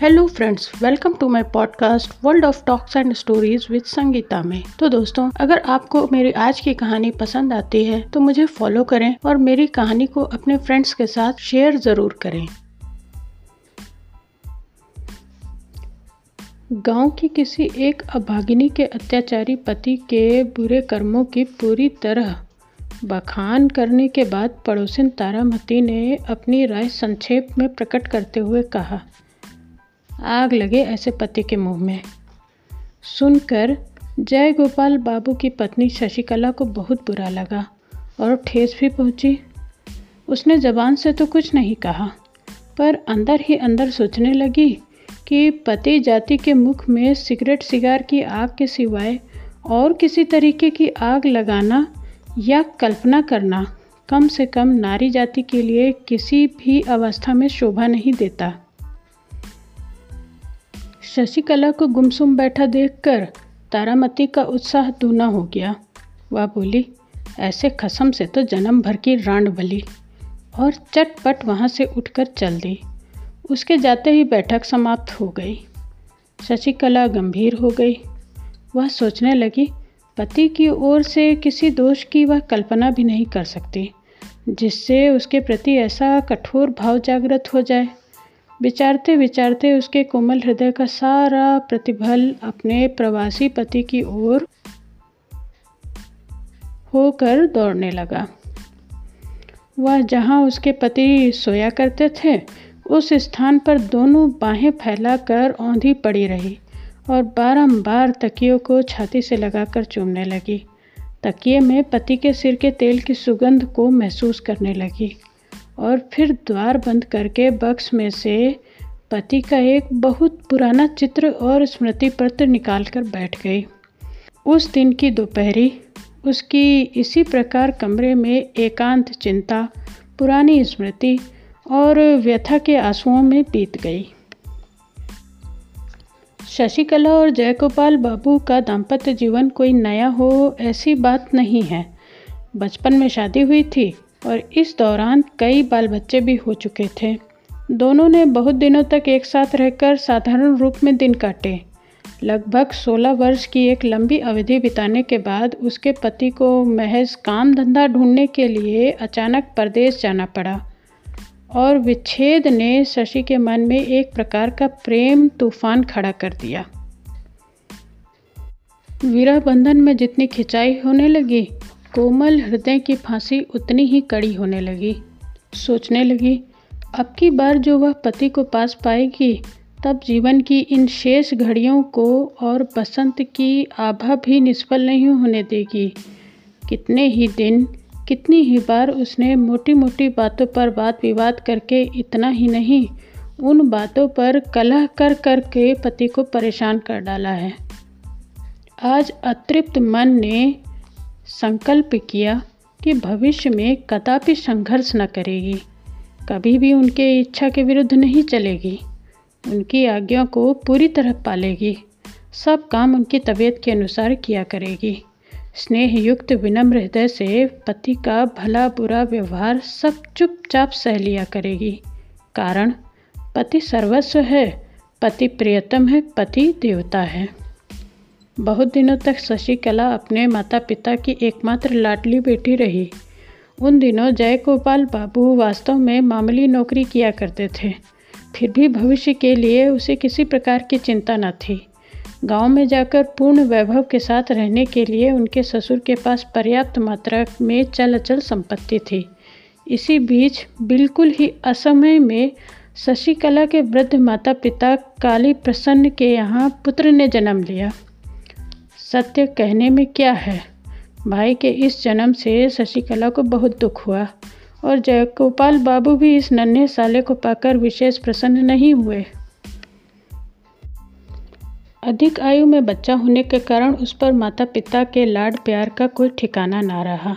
Hello friends welcome to my podcast world of talks and stories with Sangeeta में। तो दोस्तों, अगर आपको मेरी आज की कहानी पसंद आती है तो मुझे फॉलो करें और मेरी कहानी को अपने फ्रेंड्स के साथ शेयर ज़रूर करें। गाँव की किसी एक अभागिनी के अत्याचारी पति के बुरे कर्मों की पूरी तरह बखान करने के बाद पड़ोसिन तारामती ने अपनी राय संक्षेप में प्रकट करते हुए कहा। आग लगे ऐसे पति के मुँह में। सुनकर जय गोपाल बाबू की पत्नी शशिकला को बहुत बुरा लगा और ठेस भी पहुँची। उसने जबान से तो कुछ नहीं कहा, पर अंदर ही अंदर सोचने लगी कि पति जाति के मुख में सिगरेट सिगार की आग के सिवाय और किसी तरीके की आग लगाना या कल्पना करना कम से कम नारी जाति के लिए किसी भी अवस्था में शोभा नहीं देता। शशिकला को गुमसुम बैठा देखकर तारामती का उत्साह दूना हो गया। वह बोली, ऐसे खसम से तो जन्म भर की रांड भली और चटपट वहाँ से उठकर चल दी। उसके जाते ही बैठक समाप्त हो गई। शशिकला गंभीर हो गई। वह सोचने लगी, पति की ओर से किसी दोष की वह कल्पना भी नहीं कर सकती, जिससे उसके प्रति ऐसा कठोर भाव जागृत हो जाए। विचारते विचारते उसके कोमल हृदय का सारा प्रतिफल अपने प्रवासी पति की ओर होकर दौड़ने लगा। वह जहाँ उसके पति सोया करते थे, उस स्थान पर दोनों बाहें फैलाकर औंधी पड़ी रही और बारंबार तकियों को छाती से लगाकर चूमने लगी। तकिए में पति के सिर के तेल की सुगंध को महसूस करने लगी। और फिर द्वार बंद करके बक्स में से पति का एक बहुत पुराना चित्र और स्मृति पत्र निकाल कर बैठ गई। उस दिन की दोपहरी, उसकी इसी प्रकार कमरे में एकांत चिंता, पुरानी स्मृति और व्यथा के आंसुओं में बीत गई। शशिकला और जयगोपाल बाबू का दाम्पत्य जीवन कोई नया हो ऐसी बात नहीं है। बचपन में शादी हुई थी और इस दौरान कई बाल बच्चे भी हो चुके थे। दोनों ने बहुत दिनों तक एक साथ रहकर साधारण रूप में दिन काटे। लगभग 16 वर्ष की एक लंबी अवधि बिताने के बाद उसके पति को महज काम धंधा ढूँढने के लिए अचानक परदेश जाना पड़ा और विच्छेद ने शशि के मन में एक प्रकार का प्रेम तूफ़ान खड़ा कर दिया। विरह बंधन में जितनी खिंचाई होने लगी कोमल हृदय की फांसी उतनी ही कड़ी होने लगी। सोचने लगी, अब की बार जो वह पति को पास पाएगी, तब जीवन की इन शेष घड़ियों को और बसंत की आभा भी निष्फल नहीं होने देगी। कितने ही दिन, कितनी ही बार उसने मोटी मोटी बातों पर बात विवाद करके इतना ही नहीं, उन बातों पर कलह कर कर के पति को परेशान कर डाला है। आज अतृप्त मन ने संकल्प किया कि भविष्य में कदापि संघर्ष न करेगी। कभी भी उनके इच्छा के विरुद्ध नहीं चलेगी। उनकी आज्ञा को पूरी तरह पालेगी। सब काम उनकी तबीयत के अनुसार किया करेगी। स्नेह युक्त विनम्र हृदय से पति का भला बुरा व्यवहार सब चुपचाप सह लिया करेगी। कारण, पति सर्वस्व है, पति प्रियतम है, पति देवता है। बहुत दिनों तक शशिकला अपने माता पिता की एकमात्र लाडली बेटी रही। उन दिनों जयगोपाल बाबू वास्तव में मामूली नौकरी किया करते थे। फिर भी भविष्य के लिए उसे किसी प्रकार की चिंता न थी। गाँव में जाकर पूर्ण वैभव के साथ रहने के लिए उनके ससुर के पास पर्याप्त मात्रा में चल अचल संपत्ति थी। इसी बीच बिल्कुल ही असमय में शशिकला के वृद्ध माता पिता काली प्रसन्न के यहाँ पुत्र ने जन्म लिया। सत्य कहने में क्या है? भाई के इस जन्म से शशिकला को बहुत दुख हुआ और जयगोपाल बाबू भी इस नन्हे साले को पाकर विशेष प्रसन्न नहीं हुए। अधिक आयु में बच्चा होने के कारण उस पर माता पिता के लाड प्यार का कोई ठिकाना ना रहा।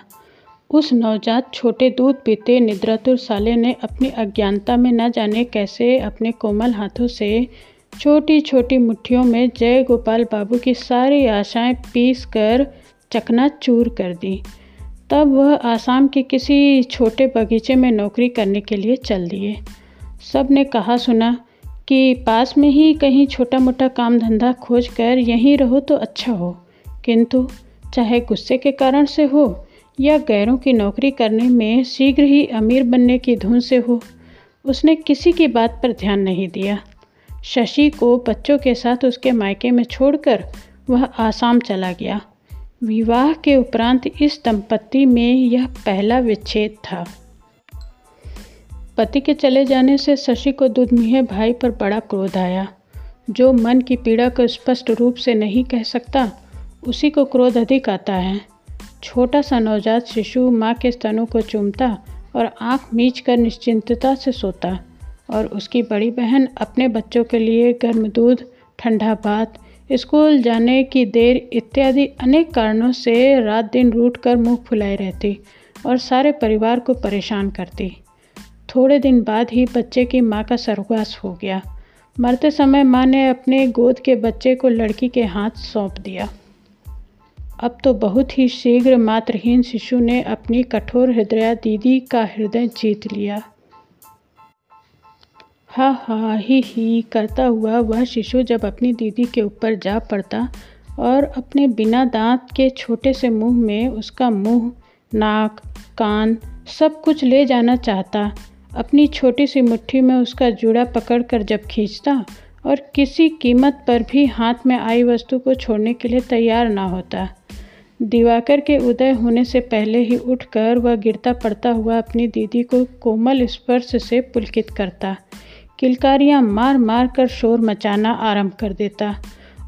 उस नवजात छोटे दूध पीते निद्रातुर साले ने अपनी अज्ञानता में न जाने कैसे अपने कोमल हाथों से छोटी छोटी मुट्ठियों में जय गोपाल बाबू की सारी आशाएँ पीस कर चकनाचूर कर दी। तब वह आसाम के किसी छोटे बगीचे में नौकरी करने के लिए चल दिए। सबने कहा, सुना, कि पास में ही कहीं छोटा मोटा काम धंधा खोज कर यहीं रहो तो अच्छा हो। किंतु चाहे गुस्से के कारण से हो या गैरों की नौकरी करने में शीघ्र ही अमीर बनने की धुन से हो, उसने किसी की बात पर ध्यान नहीं दिया। शशि को बच्चों के साथ उसके मायके में छोड़कर वह आसाम चला गया। विवाह के उपरांत इस दंपत्ति में यह पहला विच्छेद था। पति के चले जाने से शशि को दुधमुहे भाई पर बड़ा क्रोध आया। जो मन की पीड़ा को स्पष्ट रूप से नहीं कह सकता, उसी को क्रोध अधिक आता है। छोटा सा नवजात शिशु माँ के स्तनों को चूमता और आँख मीच कर निश्चिंतता से सोता। और उसकी बड़ी बहन अपने बच्चों के लिए गर्म दूध ठंडा भात, स्कूल जाने की देर इत्यादि अनेक कारणों से रात दिन रूट कर मुँह फुलाए रहती और सारे परिवार को परेशान करती। थोड़े दिन बाद ही बच्चे की माँ का सर्वगास हो गया। मरते समय माँ ने अपने गोद के बच्चे को लड़की के हाथ सौंप दिया। अब तो बहुत ही शीघ्र मातृहीन शिशु ने अपनी कठोर हृदय दीदी का हृदय जीत लिया। हा हा, ही ही करता हुआ वह शिशु जब अपनी दीदी के ऊपर जा पड़ता और अपने बिना दांत के छोटे से मुँह में उसका मुँह, नाक, कान सब कुछ ले जाना चाहता, अपनी छोटी सी मुट्ठी में उसका जूड़ा पकड़कर जब खींचता और किसी कीमत पर भी हाथ में आई वस्तु को छोड़ने के लिए तैयार ना होता। दिवाकर के उदय होने से पहले ही उठकर वह गिरता पड़ता हुआ अपनी दीदी को कोमल स्पर्श से पुलकित करता। किलकारियाँ मार मार कर शोर मचाना आरंभ कर देता।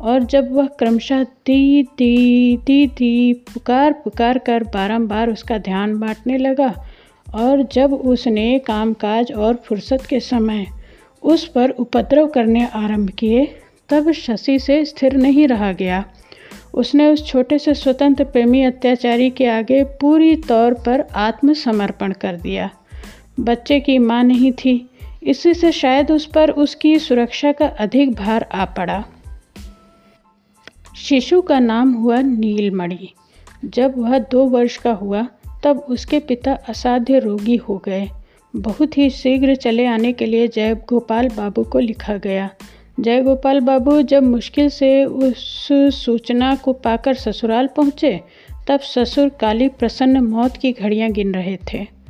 और जब वह क्रमशः दी दी दी दी पुकार पुकार कर बारंबार उसका ध्यान बांटने लगा और जब उसने कामकाज और फुर्सत के समय उस पर उपद्रव करने आरंभ किए, तब शशि से स्थिर नहीं रहा गया। उसने उस छोटे से स्वतंत्र प्रेमी अत्याचारी के आगे पूरी तौर पर आत्मसमर्पण कर दिया। बच्चे की माँ नहीं थी इसी से शायद उस पर उसकी सुरक्षा का अधिक भार आ पड़ा। शिशु का नाम हुआ नीलमणि। जब वह दो वर्ष का हुआ, तब उसके पिता असाध्य रोगी हो गए। बहुत ही शीघ्र चले आने के लिए जय गोपाल बाबू को लिखा गया। जय गोपाल बाबू जब मुश्किल से उस सूचना को पाकर ससुराल पहुँचे, तब ससुर काली प्रसन्न मौत की घड़ियाँ गिन रहे थे।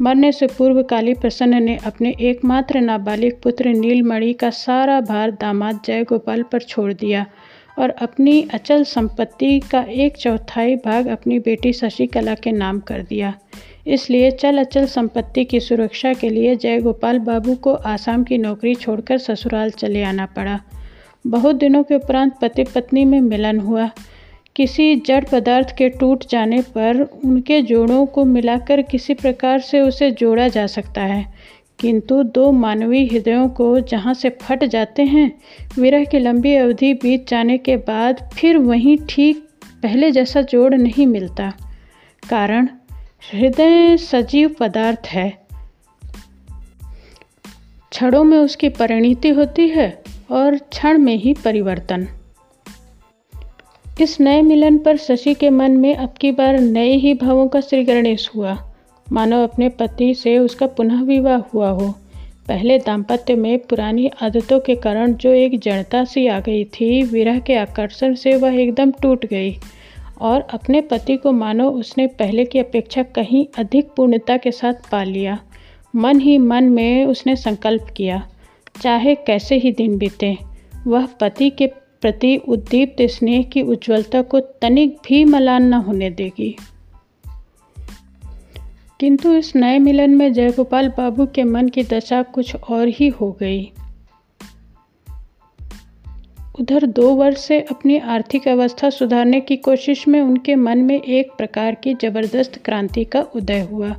मरने से पूर्व काली प्रसन्न ने अपने एकमात्र नाबालिग पुत्र नीलमणि का सारा भार दामाद जयगोपाल पर छोड़ दिया और अपनी अचल संपत्ति का एक चौथाई भाग अपनी बेटी शशिकला के नाम कर दिया। इसलिए चल अचल संपत्ति की सुरक्षा के लिए जयगोपाल बाबू को आसाम की नौकरी छोड़कर ससुराल चले आना पड़ा। बहुत दिनों के उपरांत पति पत्नी में मिलन हुआ। किसी जड़ पदार्थ के टूट जाने पर उनके जोड़ों को मिलाकर किसी प्रकार से उसे जोड़ा जा सकता है। किंतु दो मानवीय हृदयों को जहाँ से फट जाते हैं, विरह की लंबी अवधि बीत जाने के बाद फिर वहीं ठीक पहले जैसा जोड़ नहीं मिलता। कारण, हृदय सजीव पदार्थ है। क्षणों में उसकी परिणति होती है और क्षण में ही परिवर्तन। इस नए मिलन पर शशि के मन में अब की बार नए ही भावों का श्री गणेश हुआ। मानो अपने पति से उसका पुनः विवाह हुआ हो। पहले दाम्पत्य में पुरानी आदतों के कारण जो एक जड़ता सी आ गई थी, विरह के आकर्षण से वह एकदम टूट गई। और अपने पति को मानो उसने पहले की अपेक्षा कहीं अधिक पूर्णता के साथ पा लिया। मन ही मन में उसने संकल्प किया, चाहे कैसे ही दिन बीते, वह पति के प्रति उद्दीप्त स्नेह की उज्ज्वलता को तनिक भी मलान न होने देगी। किंतु इस नए मिलन में जयगोपाल बाबू के मन की दशा कुछ और ही हो गई। उधर दो वर्ष से अपनी आर्थिक अवस्था सुधारने की कोशिश में उनके मन में एक प्रकार की ज़बरदस्त क्रांति का उदय हुआ।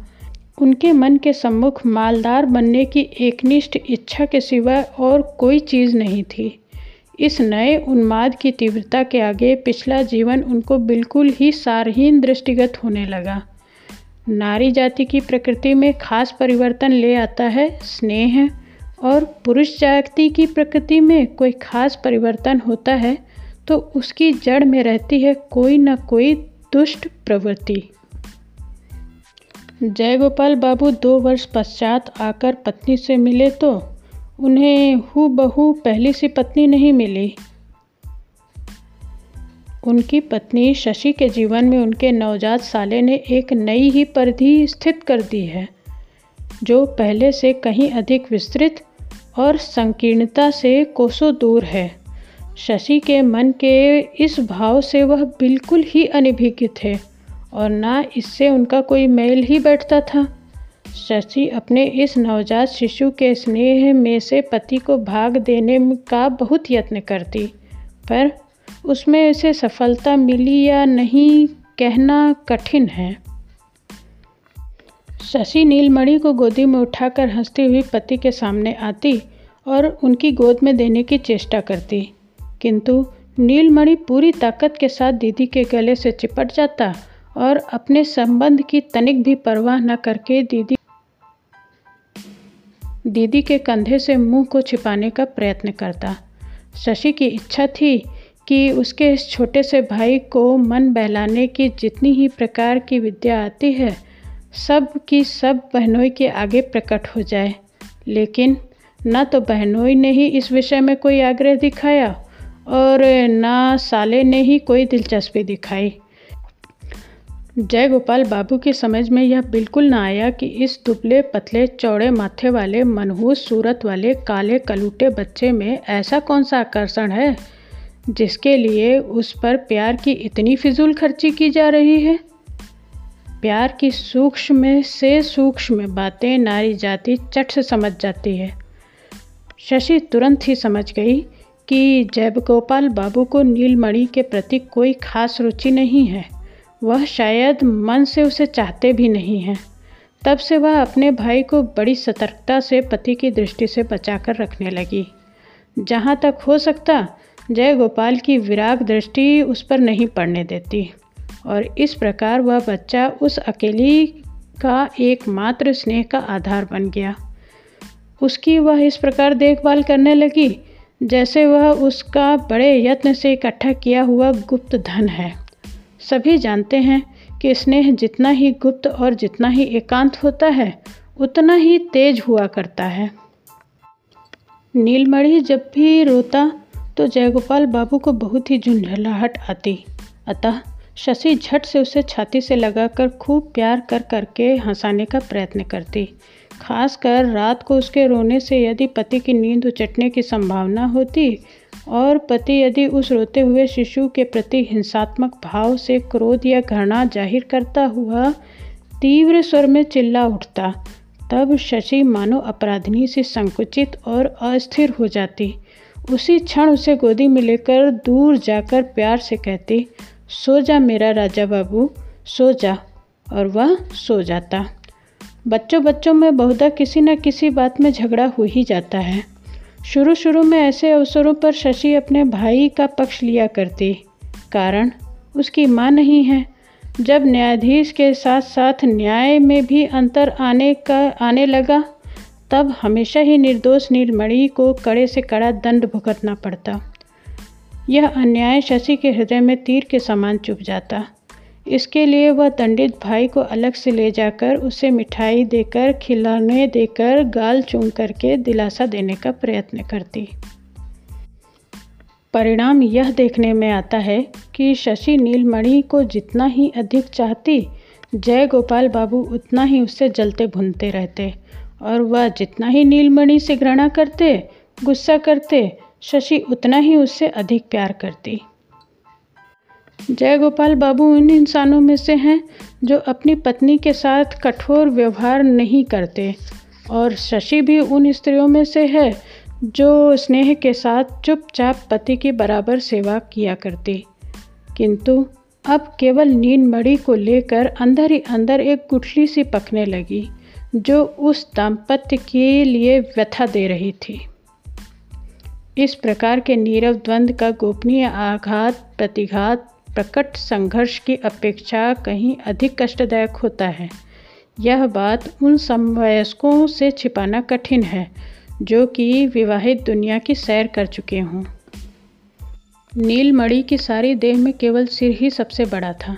उनके मन के सम्मुख मालदार बनने की एकनिष्ठ इच्छा के सिवा और कोई चीज़ नहीं थी। इस नए उन्माद की तीव्रता के आगे पिछला जीवन उनको बिल्कुल ही सारहीन दृष्टिगत होने लगा। नारी जाति की प्रकृति में खास परिवर्तन ले आता है, स्नेह और पुरुष जाति की प्रकृति में कोई खास परिवर्तन होता है तो उसकी जड़ में रहती है कोई न कोई दुष्ट प्रवृत्ति। जयगोपाल बाबू, दो वर्ष पश्चात आकर पत्नी से मिले तो उन्हें हु बहू पहली सी पत्नी नहीं मिली। उनकी पत्नी शशि के जीवन में उनके नवजात साले ने एक नई ही परिधि स्थित कर दी है, जो पहले से कहीं अधिक विस्तृत और संकीर्णता से कोसों दूर है। शशि के मन के इस भाव से वह बिल्कुल ही अनिभिज्ञ थे, और ना इससे उनका कोई मेल ही बैठता था। शशि अपने इस नवजात शिशु के स्नेह में से पति को भाग देने का बहुत यत्न करती, पर उसमें उसे सफलता मिली या नहीं कहना कठिन है। शशि नीलमणि को गोदी में उठाकर हंसती हुई पति के सामने आती और उनकी गोद में देने की चेष्टा करती, किंतु नीलमणि पूरी ताकत के साथ दीदी के गले से चिपट जाता और अपने संबंध की तनिक भी परवाह न करके दीदी दीदी के कंधे से मुँह को छिपाने का प्रयत्न करता। शशि की इच्छा थी कि उसके इस छोटे से भाई को मन बहलाने की जितनी ही प्रकार की विद्या आती है, सब की सब बहनोई के आगे प्रकट हो जाए। लेकिन न तो बहनोई ने ही इस विषय में कोई आग्रह दिखाया और न साले ने ही कोई दिलचस्पी दिखाई। जय गोपाल, बाबू की समझ में यह बिल्कुल ना आया कि इस दुबले पतले चौड़े माथे वाले मनहूस सूरत वाले काले कलूटे बच्चे में ऐसा कौन सा आकर्षण है, जिसके लिए उस पर प्यार की इतनी फिजूल खर्ची की जा रही है? प्यार की सूक्ष्म में से सूक्ष्म बातें नारी जाति चट से समझ जाती है। शशि तुरंत ही समझ गई कि जयगोपाल बाबू को नीलमणि के प्रति कोई खास रुचि नहीं है। वह शायद मन से उसे चाहते भी नहीं हैं। तब से वह अपने भाई को बड़ी सतर्कता से पति की दृष्टि से बचाकर रखने लगी। जहाँ तक हो सकता, जय गोपाल की विराग दृष्टि उस पर नहीं पड़ने देती। और इस प्रकार वह बच्चा उस अकेली का एकमात्र स्नेह का आधार बन गया। उसकी वह इस प्रकार देखभाल करने लगी, जैसे वह उसका बड़े यत्न से इकट्ठा किया हुआ गुप्त धन है। सभी जानते हैं कि स्नेह जितना ही गुप्त और जितना ही एकांत होता है, उतना ही तेज हुआ करता है। नीलमणि जब भी रोता तो जयगोपाल बाबू को बहुत ही झुंझलाहट आती। अतः शशि झट से उसे छाती से लगाकर खूब प्यार कर करके हंसाने का प्रयत्न करती। खासकर रात को उसके रोने से यदि पति की नींद उचटने की संभावना होती और पति यदि उस रोते हुए शिशु के प्रति हिंसात्मक भाव से क्रोध या घृणा ज़ाहिर करता हुआ तीव्र स्वर में चिल्ला उठता, तब शशि मानो अपराधिनी से संकुचित और अस्थिर हो जाती। उसी क्षण उसे गोदी में लेकर दूर जाकर प्यार से कहती, सो जा मेरा राजा बाबू, सो जा। और वह सो जाता। बच्चों बच्चों में बहुधा किसी न किसी बात में झगड़ा हो ही जाता है। शुरू शुरू में ऐसे अवसरों पर शशि अपने भाई का पक्ष लिया करती, कारण उसकी माँ नहीं है। जब न्यायाधीश के साथ साथ न्याय में भी अंतर आने का, आने लगा, तब हमेशा ही निर्दोष नीलमणि को कड़े से कड़ा दंड भुगतना पड़ता। यह अन्याय शशि के हृदय में तीर के समान चुभ जाता। इसके लिए वह दंडित भाई को अलग से ले जाकर उसे मिठाई देकर, खिलौने देकर, गाल चूम करके दिलासा देने का प्रयत्न करती। परिणाम यह देखने में आता है कि शशि नीलमणि को जितना ही अधिक चाहती, जय गोपाल बाबू उतना ही उससे जलते भुनते रहते और वह जितना ही नीलमणि से घृणा करते, गुस्सा करते, शशि उतना ही उससे अधिक प्यार करती। जयगोपाल बाबू उन इंसानों में से हैं जो अपनी पत्नी के साथ कठोर व्यवहार नहीं करते। और शशि भी उन स्त्रियों में से है जो स्नेह के साथ चुपचाप पति की बराबर सेवा किया करती। किंतु अब केवल नींद मड़ी को लेकर अंदर ही अंदर एक गुठली सी पकने लगी, जो उस दाम्पत्य के लिए व्यथा दे रही थी। इस प्रकार के नीरव द्वंद्व का गोपनीय आघात, प्रतिघात प्रकट संघर्ष की अपेक्षा कहीं अधिक कष्टदायक होता है। यह बात उन समवयस्कों से छिपाना कठिन है, जो कि विवाहित दुनिया की सैर कर चुके हों। नीलमणि की सारी देह में केवल सिर ही सबसे बड़ा था।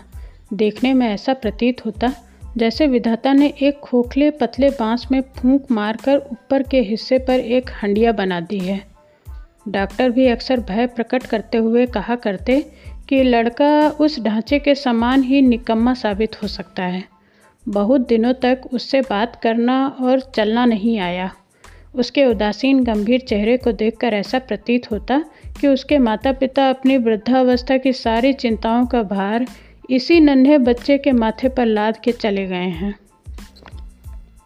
देखने में ऐसा प्रतीत होता, जैसे विधाता ने एक खोखले पतले बाँस में फूंक मारकर ऊपर के हिस्से पर एक हंडिया बना दी है। डॉक्टर भी अक्सर भय प्रकट करते हुए कहा करते कि लड़का उस ढांचे के समान ही निकम्मा साबित हो सकता है। बहुत दिनों तक उससे बात करना और चलना नहीं आया। उसके उदासीन, गंभीर चेहरे को देखकर ऐसा प्रतीत होता कि उसके माता पिता अपनी वृद्धावस्था की सारी चिंताओं का भार इसी नन्हे बच्चे के माथे पर लाद के चले गए हैं।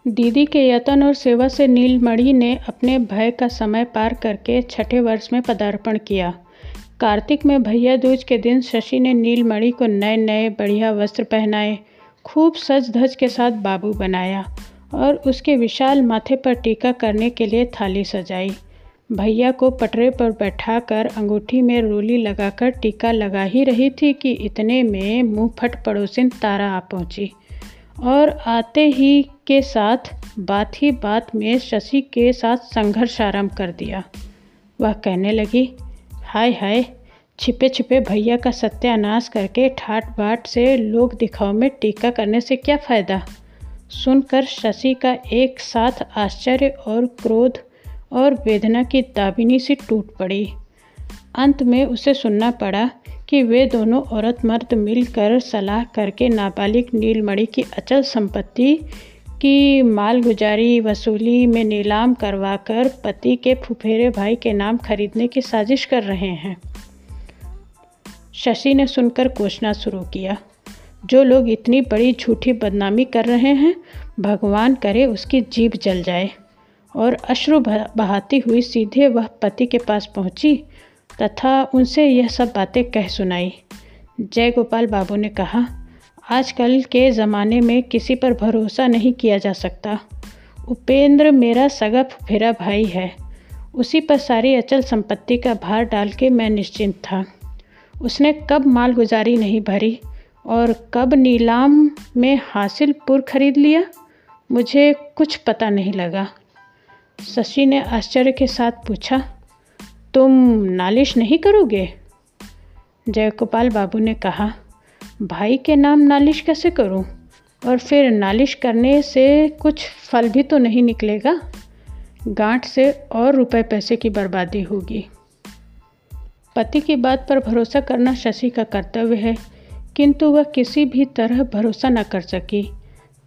दीदी के यत्न और सेवा से नीलमणि ने अपने भय का समय पार करके छठे वर्ष में पदार्पण किया। कार्तिक में भैया दूज के दिन शशि ने नीलमणि को नए नए बढ़िया वस्त्र पहनाए, खूब सज धज के साथ बाबू बनाया और उसके विशाल माथे पर टीका करने के लिए थाली सजाई। भैया को पटरे पर बैठाकर अंगूठी में रोली लगाकर टीका लगा ही रही थी कि इतने में मुँह फट पड़ोसिन तारा आ पहुँची। और आते ही के साथ बात ही बात में शशि के साथ संघर्ष आरंभ कर दिया। वह कहने लगी हाय हाय, छिपे छिपे भैया का सत्यानाश करके ठाट बाट से लोग दिखाव में टीका करने से क्या फ़ायदा? सुनकर शशि का एक साथ आश्चर्य और क्रोध और वेदना की दाबिनी सी टूट पड़ी। अंत में उसे सुनना पड़ा कि वे दोनों औरत मर्द मिलकर सलाह करके नाबालिग नीलमणि की अचल संपत्ति की मालगुजारी वसूली में नीलाम करवाकर पति के फुफेरे भाई के नाम खरीदने की साजिश कर रहे हैं। शशि ने सुनकर कोसना शुरू किया। जो लोग इतनी बड़ी झूठी बदनामी कर रहे हैं, भगवान करे उसकी जीभ जल जाए। और अश्रु बहाती हुई सीधे वह पति के पास पहुँची, तथा उनसे यह सब बातें कह सुनाई। जय गोपाल बाबू ने कहा आजकल के ज़माने में किसी पर भरोसा नहीं किया जा सकता। उपेंद्र मेरा सगा फेरा भाई है। उसी पर सारी अचल संपत्ति का भार डाल के मैं निश्चिंत था। उसने कब माल गुजारी नहीं भरी और कब नीलाम में हासिलपुर खरीद लिया? मुझे कुछ पता नहीं लगा। शशि ने आश्चर्य के साथ पूछा, तुम नालिश नहीं करोगे? जयगोपाल बाबू ने कहा भाई के नाम नालिश कैसे करूँ? और फिर नालिश करने से कुछ फल भी तो नहीं निकलेगा? गांठ से और रुपए पैसे की बर्बादी होगी। पति की बात पर भरोसा करना शशि का कर्तव्य है, किंतु वह किसी भी तरह भरोसा न कर सकी।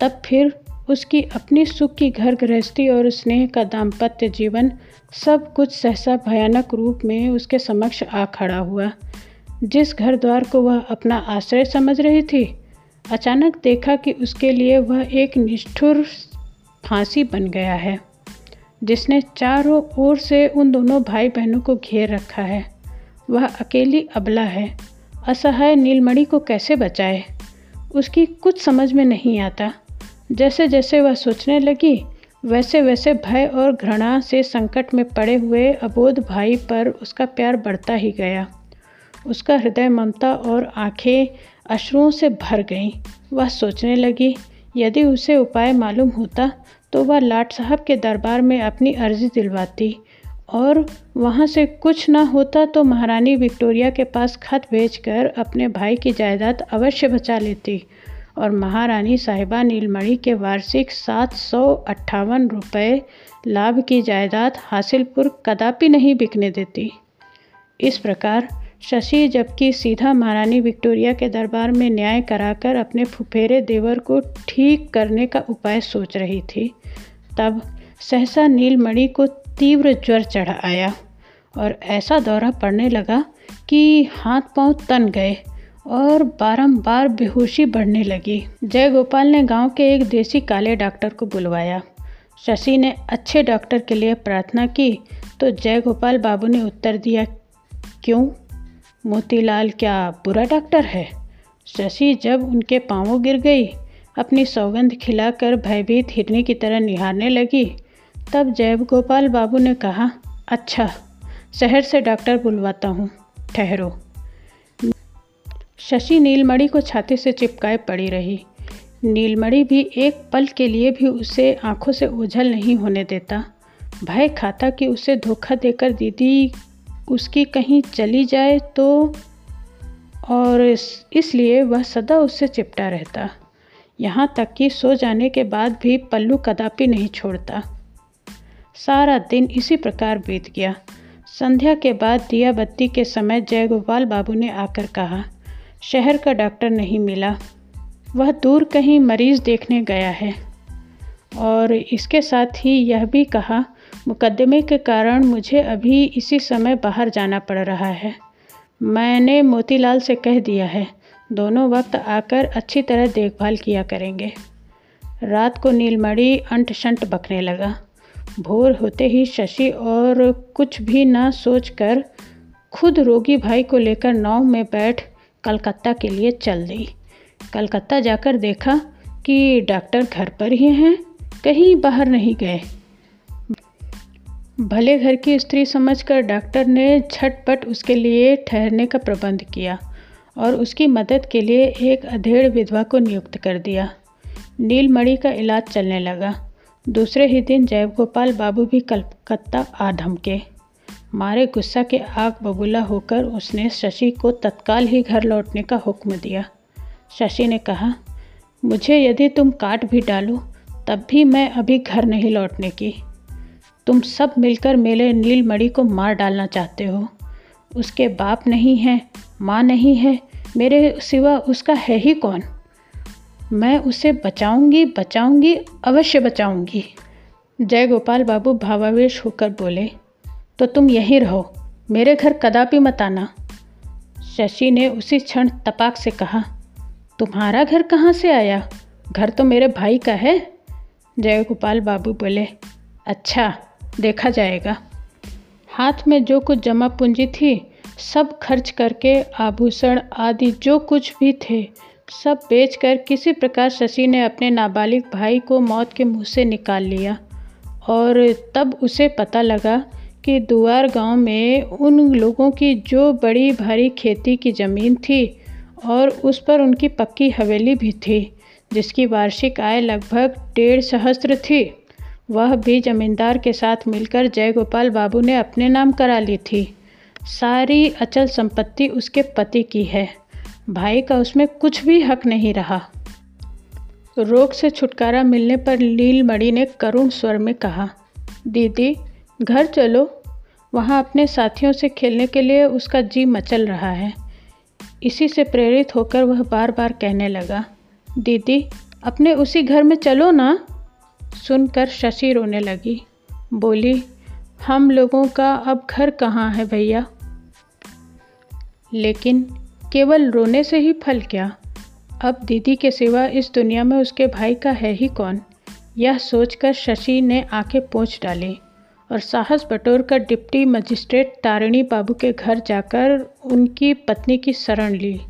तब फिर उसकी अपनी सुख की घर गृहस्थी और स्नेह का दाम्पत्य जीवन सब कुछ सहसा भयानक रूप में उसके समक्ष आ खड़ा हुआ। जिस घर द्वार को वह अपना आश्रय समझ रही थी, अचानक देखा कि उसके लिए वह एक निष्ठुर फांसी बन गया है, जिसने चारों ओर से उन दोनों भाई बहनों को घेर रखा है। वह अकेली अबला है, असहाय नीलमणि को कैसे बचाए? उसकी कुछ समझ में नहीं आता। जैसे जैसे वह सोचने लगी वैसे वैसे भय और घृणा से संकट में पड़े हुए अबोध भाई पर उसका प्यार बढ़ता ही गया। उसका हृदय ममता और आँखें अश्रुओं से भर गईं। वह सोचने लगी, यदि उसे उपाय मालूम होता तो वह लाट साहब के दरबार में अपनी अर्जी दिलवाती। और वहाँ से कुछ ना होता तो महारानी विक्टोरिया के पास खत भेजकर अपने भाई की जायदाद अवश्य बचा लेती। और महारानी साहिबा नीलमणि के वार्षिक सात सौ अट्ठावन रुपये लाभ की जायदाद हासिलपुर कदापि नहीं बिकने देती। इस प्रकार शशि जबकि सीधा महारानी विक्टोरिया के दरबार में न्याय कराकर अपने फुफेरे देवर को ठीक करने का उपाय सोच रही थी, तब सहसा नीलमणि को तीव्र ज्वर चढ़ आया और ऐसा दौरा पड़ने लगा कि हाथ पाँव तन गए और बारंबार बेहोशी बढ़ने लगी। जय गोपाल ने गाँव के एक देसी काले डॉक्टर को बुलवाया। शशि ने अच्छे डॉक्टर के लिए प्रार्थना की तो जय गोपाल बाबू ने उत्तर दिया, क्यों? मोतीलाल क्या बुरा डॉक्टर है? शशि जब उनके पाँवों गिर गई, अपनी सौगंध खिलाकर भयभीत हिरनी की तरह निहारने लगी। तब जय गोपाल बाबू ने कहा अच्छा शहर से डॉक्टर बुलवाता हूँ, ठहरो। शशि नीलमणि को छाती से चिपकाए पड़ी रही। नीलमणि भी एक पल के लिए भी उसे आँखों से ओझल नहीं होने देता। भय खाता कि उसे धोखा देकर दीदी उसकी कहीं चली जाए तो और इसलिए वह सदा उससे चिपटा रहता। यहाँ तक कि सो जाने के बाद भी पल्लू कदापि नहीं छोड़ता। सारा दिन इसी प्रकार बीत गया। संध्या के बाद दिया बत्ती के समय जयगोपाल बाबू ने आकर कहा, शहर का डॉक्टर नहीं मिला। वह दूर कहीं मरीज़ देखने गया है। और इसके साथ ही यह भी कहा मुकदमे के कारण मुझे अभी इसी समय बाहर जाना पड़ रहा है। मैंने मोतीलाल से कह दिया है, दोनों वक्त आकर अच्छी तरह देखभाल किया करेंगे। रात को नीलमणि अंट शंट बकने लगा। भोर होते ही शशि और कुछ भी ना सोचकर खुद रोगी भाई को लेकर नाव में बैठ कलकत्ता के लिए चल दी। कलकत्ता जाकर देखा कि डॉक्टर घर पर ही हैं, कहीं बाहर नहीं गए। भले घर की स्त्री समझकर डॉक्टर ने झटपट उसके लिए ठहरने का प्रबंध किया और उसकी मदद के लिए एक अधेड़ विधवा को नियुक्त कर दिया। नीलमणि का इलाज चलने लगा। दूसरे ही दिन जयगोपाल बाबू भी कलकत्ता आ धमके। मारे गुस्सा के आग बबूला होकर उसने शशि को तत्काल ही घर लौटने का हुक्म दिया। शशि ने कहा, मुझे यदि तुम काट भी डालो, तब भी मैं अभी घर नहीं लौटने की। तुम सब मिलकर मेरे नीलमणि को मार डालना चाहते हो। उसके बाप नहीं हैं, माँ नहीं है, मेरे सिवा उसका है ही कौन? मैं उसे बचाऊँगी बचाऊँगी, अवश्य बचाऊँगी। जय गोपाल बाबू भावावेश होकर बोले तो तुम यहीं रहो, मेरे घर कदापि मत आना। शशि ने उसी क्षण तपाक से कहा, तुम्हारा घर कहाँ से आया? घर तो मेरे भाई का है? जय गोपाल बाबू बोले अच्छा देखा जाएगा। हाथ में जो कुछ जमा पूंजी थी, सब खर्च करके, आभूषण आदि जो कुछ भी थे, सब बेचकर किसी प्रकार शशि ने अपने नाबालिग भाई को मौत के मुँह से निकाल लिया। और तब उसे पता लगा कि दुआर गाँव में उन लोगों की जो बड़ी भारी खेती की ज़मीन थी और उस पर उनकी पक्की हवेली भी थी, जिसकी वार्षिक आय लगभग डेढ़ सहस्त्र थी। वह भी जमींदार के साथ मिलकर जयगोपाल बाबू ने अपने नाम करा ली थी। सारी अचल संपत्ति उसके पति की है। भाई का उसमें कुछ भी हक नहीं रहा। रोग से छुटकारा मिलने पर लीलमणि ने करुण स्वर में कहा, दीदी, घर चलो। वहाँ अपने साथियों से खेलने के लिए उसका जी मचल रहा है। इसी से प्रेरित होकर वह बार बार कहने लगा, दीदी, अपने उसी घर में चलो ना। सुनकर शशि रोने लगी। बोली, हम लोगों का अब घर कहाँ है भैया? लेकिन केवल रोने से ही फल क्या? अब दीदी के सिवा इस दुनिया में उसके भाई का है ही कौन? यह सोचकर शशि ने आँखें पोंछ डाली और साहस बटोर कर डिप्टी मजिस्ट्रेट तारिणी बाबू के घर जाकर उनकी पत्नी की शरण ली।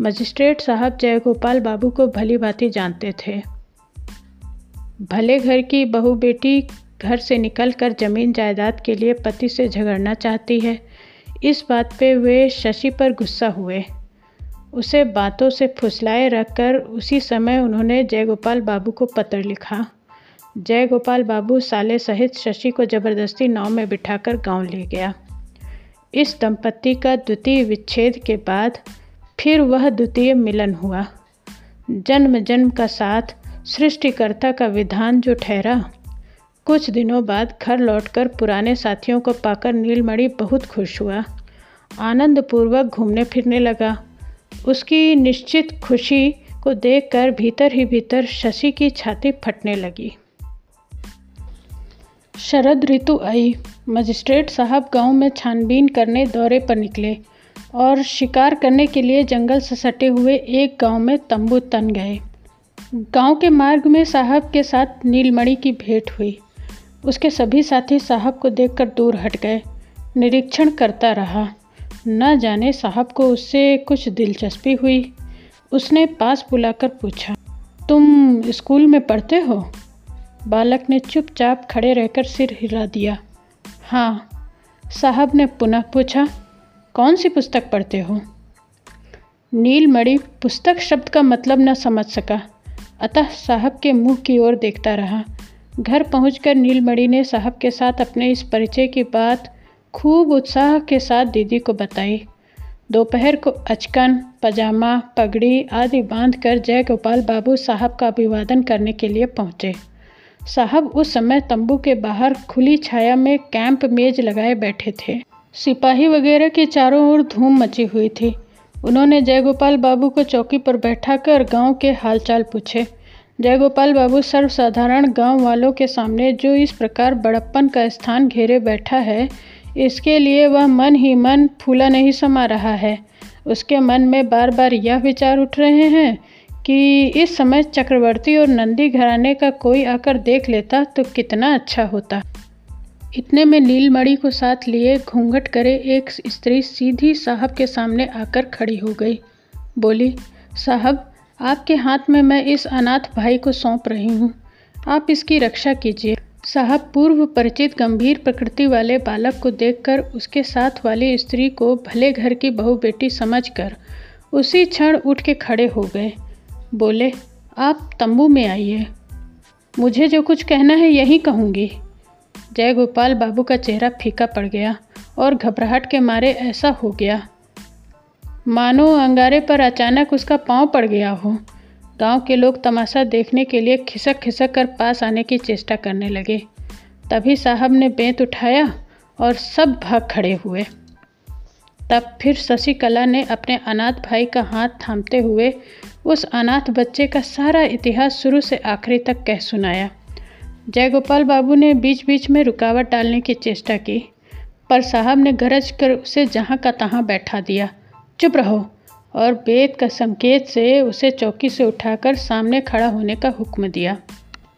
मजिस्ट्रेट साहब जयगोपाल बाबू को भली भांति जानते थे। भले घर की बहू बेटी घर से निकलकर ज़मीन जायदाद के लिए पति से झगड़ना चाहती है, इस बात पे वे शशि पर गुस्सा हुए। उसे बातों से फुसलाए रखकर उसी समय उन्होंने जयगोपाल बाबू को पत्र लिखा। जयगोपाल बाबू साले सहित शशि को ज़बरदस्ती नाव में बिठाकर गाँव ले गया। इस दंपति का द्वितीय विच्छेद के बाद फिर वह द्वितीय मिलन हुआ। जन्म जन्म का साथ सृष्टिकर्ता का विधान जो ठहरा। कुछ दिनों बाद घर लौटकर पुराने साथियों को पाकर नीलमणि बहुत खुश हुआ। आनंदपूर्वक घूमने फिरने लगा। उसकी निश्चित खुशी को देखकर भीतर ही भीतर शशि की छाती फटने लगी। शरद ऋतु आई। मजिस्ट्रेट साहब गाँव में छानबीन करने दौरे पर निकले और शिकार करने के लिए जंगल से सटे हुए एक गाँव में तंबू तन गए। गाँव के मार्ग में साहब के साथ नीलमणि की भेंट हुई। उसके सभी साथी साहब को देखकर दूर हट गए। निरीक्षण करता रहा। न जाने साहब को उससे कुछ दिलचस्पी हुई। उसने पास बुलाकर पूछा, तुम स्कूल में पढ़ते हो? बालक ने चुपचाप खड़े रहकर सिर हिला दिया। हाँ। साहब ने पुनः पूछा, कौन सी पुस्तक पढ़ते हो? नीलमणि, पुस्तक शब्द का मतलब न समझ सका। अतः साहब के मुँह की ओर देखता रहा। घर पहुंचकर नीलमणि ने साहब के साथ अपने इस परिचय की बात खूब उत्साह के साथ दीदी को बताई। दोपहर को अचकन, पजामा, पगड़ी आदि बांधकर जय गोपाल बाबू साहब का अभिवादन करने के लिए पहुँचे। साहब उस समय तंबू के बाहर खुली छाया में कैंप मेज लगाए बैठे थे। सिपाही वगैरह के चारों ओर धूम मची हुई थी। उन्होंने जयगोपाल बाबू को चौकी पर बैठाकर गाँव के हालचाल पूछे। जयगोपाल बाबू सर्वसाधारण गाँव वालों के सामने जो इस प्रकार बड़प्पन का स्थान घेरे बैठा है, इसके लिए वह मन ही मन फूला नहीं समा रहा है। उसके मन में बार बार यह विचार उठ रहे हैं कि इस समय चक्रवर्ती और नंदी घराने का कोई आकर देख लेता तो कितना अच्छा होता। इतने में नीलमणि को साथ लिए घूंघट करे एक स्त्री सीधी साहब के सामने आकर खड़ी हो गई। बोली, साहब, आपके हाथ में मैं इस अनाथ भाई को सौंप रही हूँ। आप इसकी रक्षा कीजिए। साहब पूर्व परिचित गंभीर प्रकृति वाले बालक को देखकर उसके साथ वाली स्त्री को भले घर की बहू बेटी समझकर उसी क्षण उठ के खड़े हो गए। बोले, आप तंबू में आइए। मुझे जो कुछ कहना है यही कहूँगी। जय गोपाल बाबू का चेहरा फीका पड़ गया और घबराहट के मारे ऐसा हो गया। मानो अंगारे पर अचानक उसका पाँव पड़ गया हो। गाँव के लोग तमाशा देखने के लिए खिसक खिसक कर पास आने की चेष्टा करने लगे। तभी साहब ने बेंत उठाया और सब भाग खड़े हुए। तब फिर शशिकला ने अपने अनाथ भाई का हाथ थामते हुए उस अनाथ बच्चे का सारा इतिहास शुरू से आखिरी तक कह सुनाया। जयगोपाल बाबू ने बीच बीच में रुकावट डालने की चेष्टा की, पर साहब ने गरज कर उसे जहाँ का तहाँ बैठा दिया। चुप रहो, और बेद का संकेत से उसे चौकी से उठाकर सामने खड़ा होने का हुक्म दिया।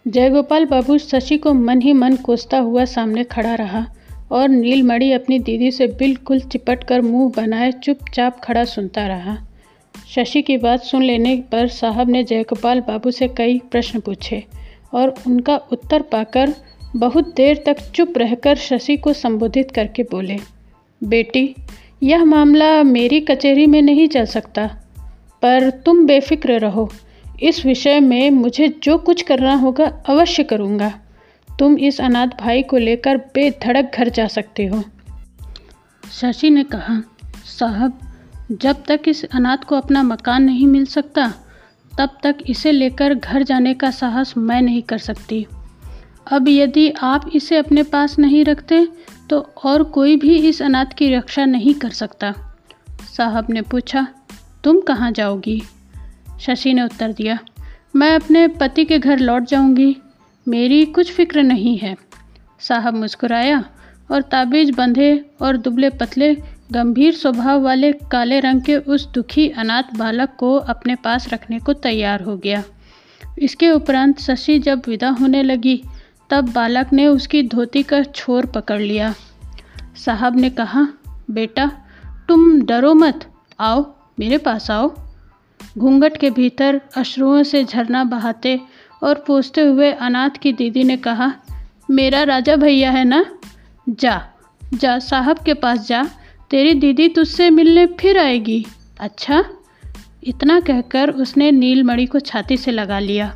जयगोपाल बाबू शशि को मन ही मन कोसता हुआ सामने खड़ा रहा, और नीलमणि अपनी दीदी से बिल्कुल चिपट कर मुँह बनाए चुपचाप खड़ा सुनता रहा। शशि की बात सुन लेने पर साहब ने जयगोपाल बाबू से कई प्रश्न पूछे। और उनका उत्तर पाकर बहुत देर तक चुप रहकर शशि को संबोधित करके बोले, बेटी, यह मामला मेरी कचहरी में नहीं चल सकता, पर तुम बेफिक्र रहो। इस विषय में मुझे जो कुछ करना होगा अवश्य करूँगा। तुम इस अनाथ भाई को लेकर बेधड़क घर जा सकते हो। शशि ने कहा, साहब, जब तक इस अनाथ को अपना मकान नहीं मिल सकता तब तक इसे लेकर घर जाने का साहस मैं नहीं कर सकती। अब यदि आप इसे अपने पास नहीं रखते तो और कोई भी इस अनाथ की रक्षा नहीं कर सकता। साहब ने पूछा, तुम कहाँ जाओगी? शशि ने उत्तर दिया, मैं अपने पति के घर लौट जाऊँगी। मेरी कुछ फ़िक्र नहीं है। साहब मुस्कुराया और ताबीज बंधे और दुबले पतले गंभीर स्वभाव वाले काले रंग के उस दुखी अनाथ बालक को अपने पास रखने को तैयार हो गया। इसके उपरांत शशि जब विदा होने लगी, तब बालक ने उसकी धोती का छोर पकड़ लिया। साहब ने कहा, बेटा, तुम डरो मत। आओ, मेरे पास आओ। घूंघट के भीतर अश्रुओं से झरना बहाते और पूछते हुए अनाथ की दीदी ने कहा, मेरा राजा भैया है ना? जा जा, साहब के पास जा। तेरी दीदी तुझसे मिलने फिर आएगी। अच्छा इतना कहकर उसने नीलमणि को छाती से लगा लिया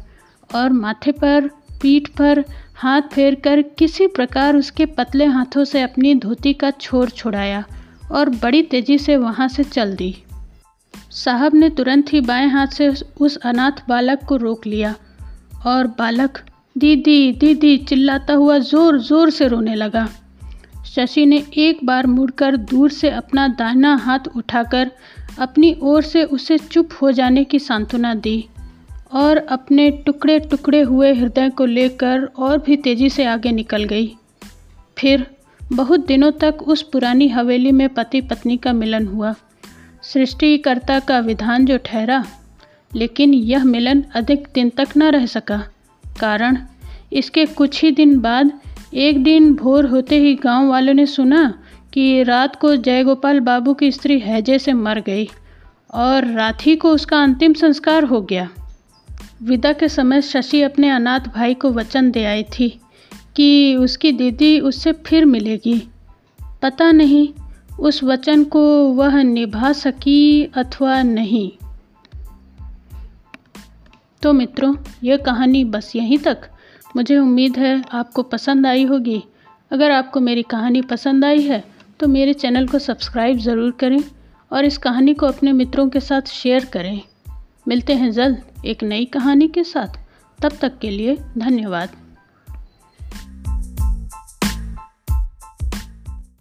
और माथे पर, पीठ पर हाथ फेर कर किसी प्रकार उसके पतले हाथों से अपनी धोती का छोर छुड़ाया और बड़ी तेज़ी से वहाँ से चल दी। साहब ने तुरंत ही बाएँ हाथ से उस अनाथ बालक को रोक लिया और बालक, दीदी दीदी, चिल्लाता हुआ ज़ोर ज़ोर से रोने लगा। शशि ने एक बार मुड़कर दूर से अपना दाहिना हाथ उठाकर अपनी ओर से उसे चुप हो जाने की सांत्वना दी और अपने टुकड़े टुकड़े हुए हृदय को लेकर और भी तेज़ी से आगे निकल गई। फिर बहुत दिनों तक उस पुरानी हवेली में पति पत्नी का मिलन हुआ। सृष्टिकर्ता का विधान जो ठहरा, लेकिन यह मिलन अधिक दिन तक न रह सका, कारण इसके कुछ ही दिन बाद एक दिन भोर होते ही गाँव वालों ने सुना कि रात को जयगोपाल बाबू की स्त्री हैजे से मर गई और रात ही को उसका अंतिम संस्कार हो गया। विदा के समय शशि अपने अनाथ भाई को वचन दे आई थी कि उसकी दीदी उससे फिर मिलेगी। पता नहीं उस वचन को वह निभा सकी अथवा नहीं। तो मित्रों, यह कहानी बस यहीं तक। मुझे उम्मीद है आपको पसंद आई होगी। अगर आपको मेरी कहानी पसंद आई है तो मेरे चैनल को सब्सक्राइब ज़रूर करें और इस कहानी को अपने मित्रों के साथ शेयर करें। मिलते हैं जल्द एक नई कहानी के साथ। तब तक के लिए धन्यवाद।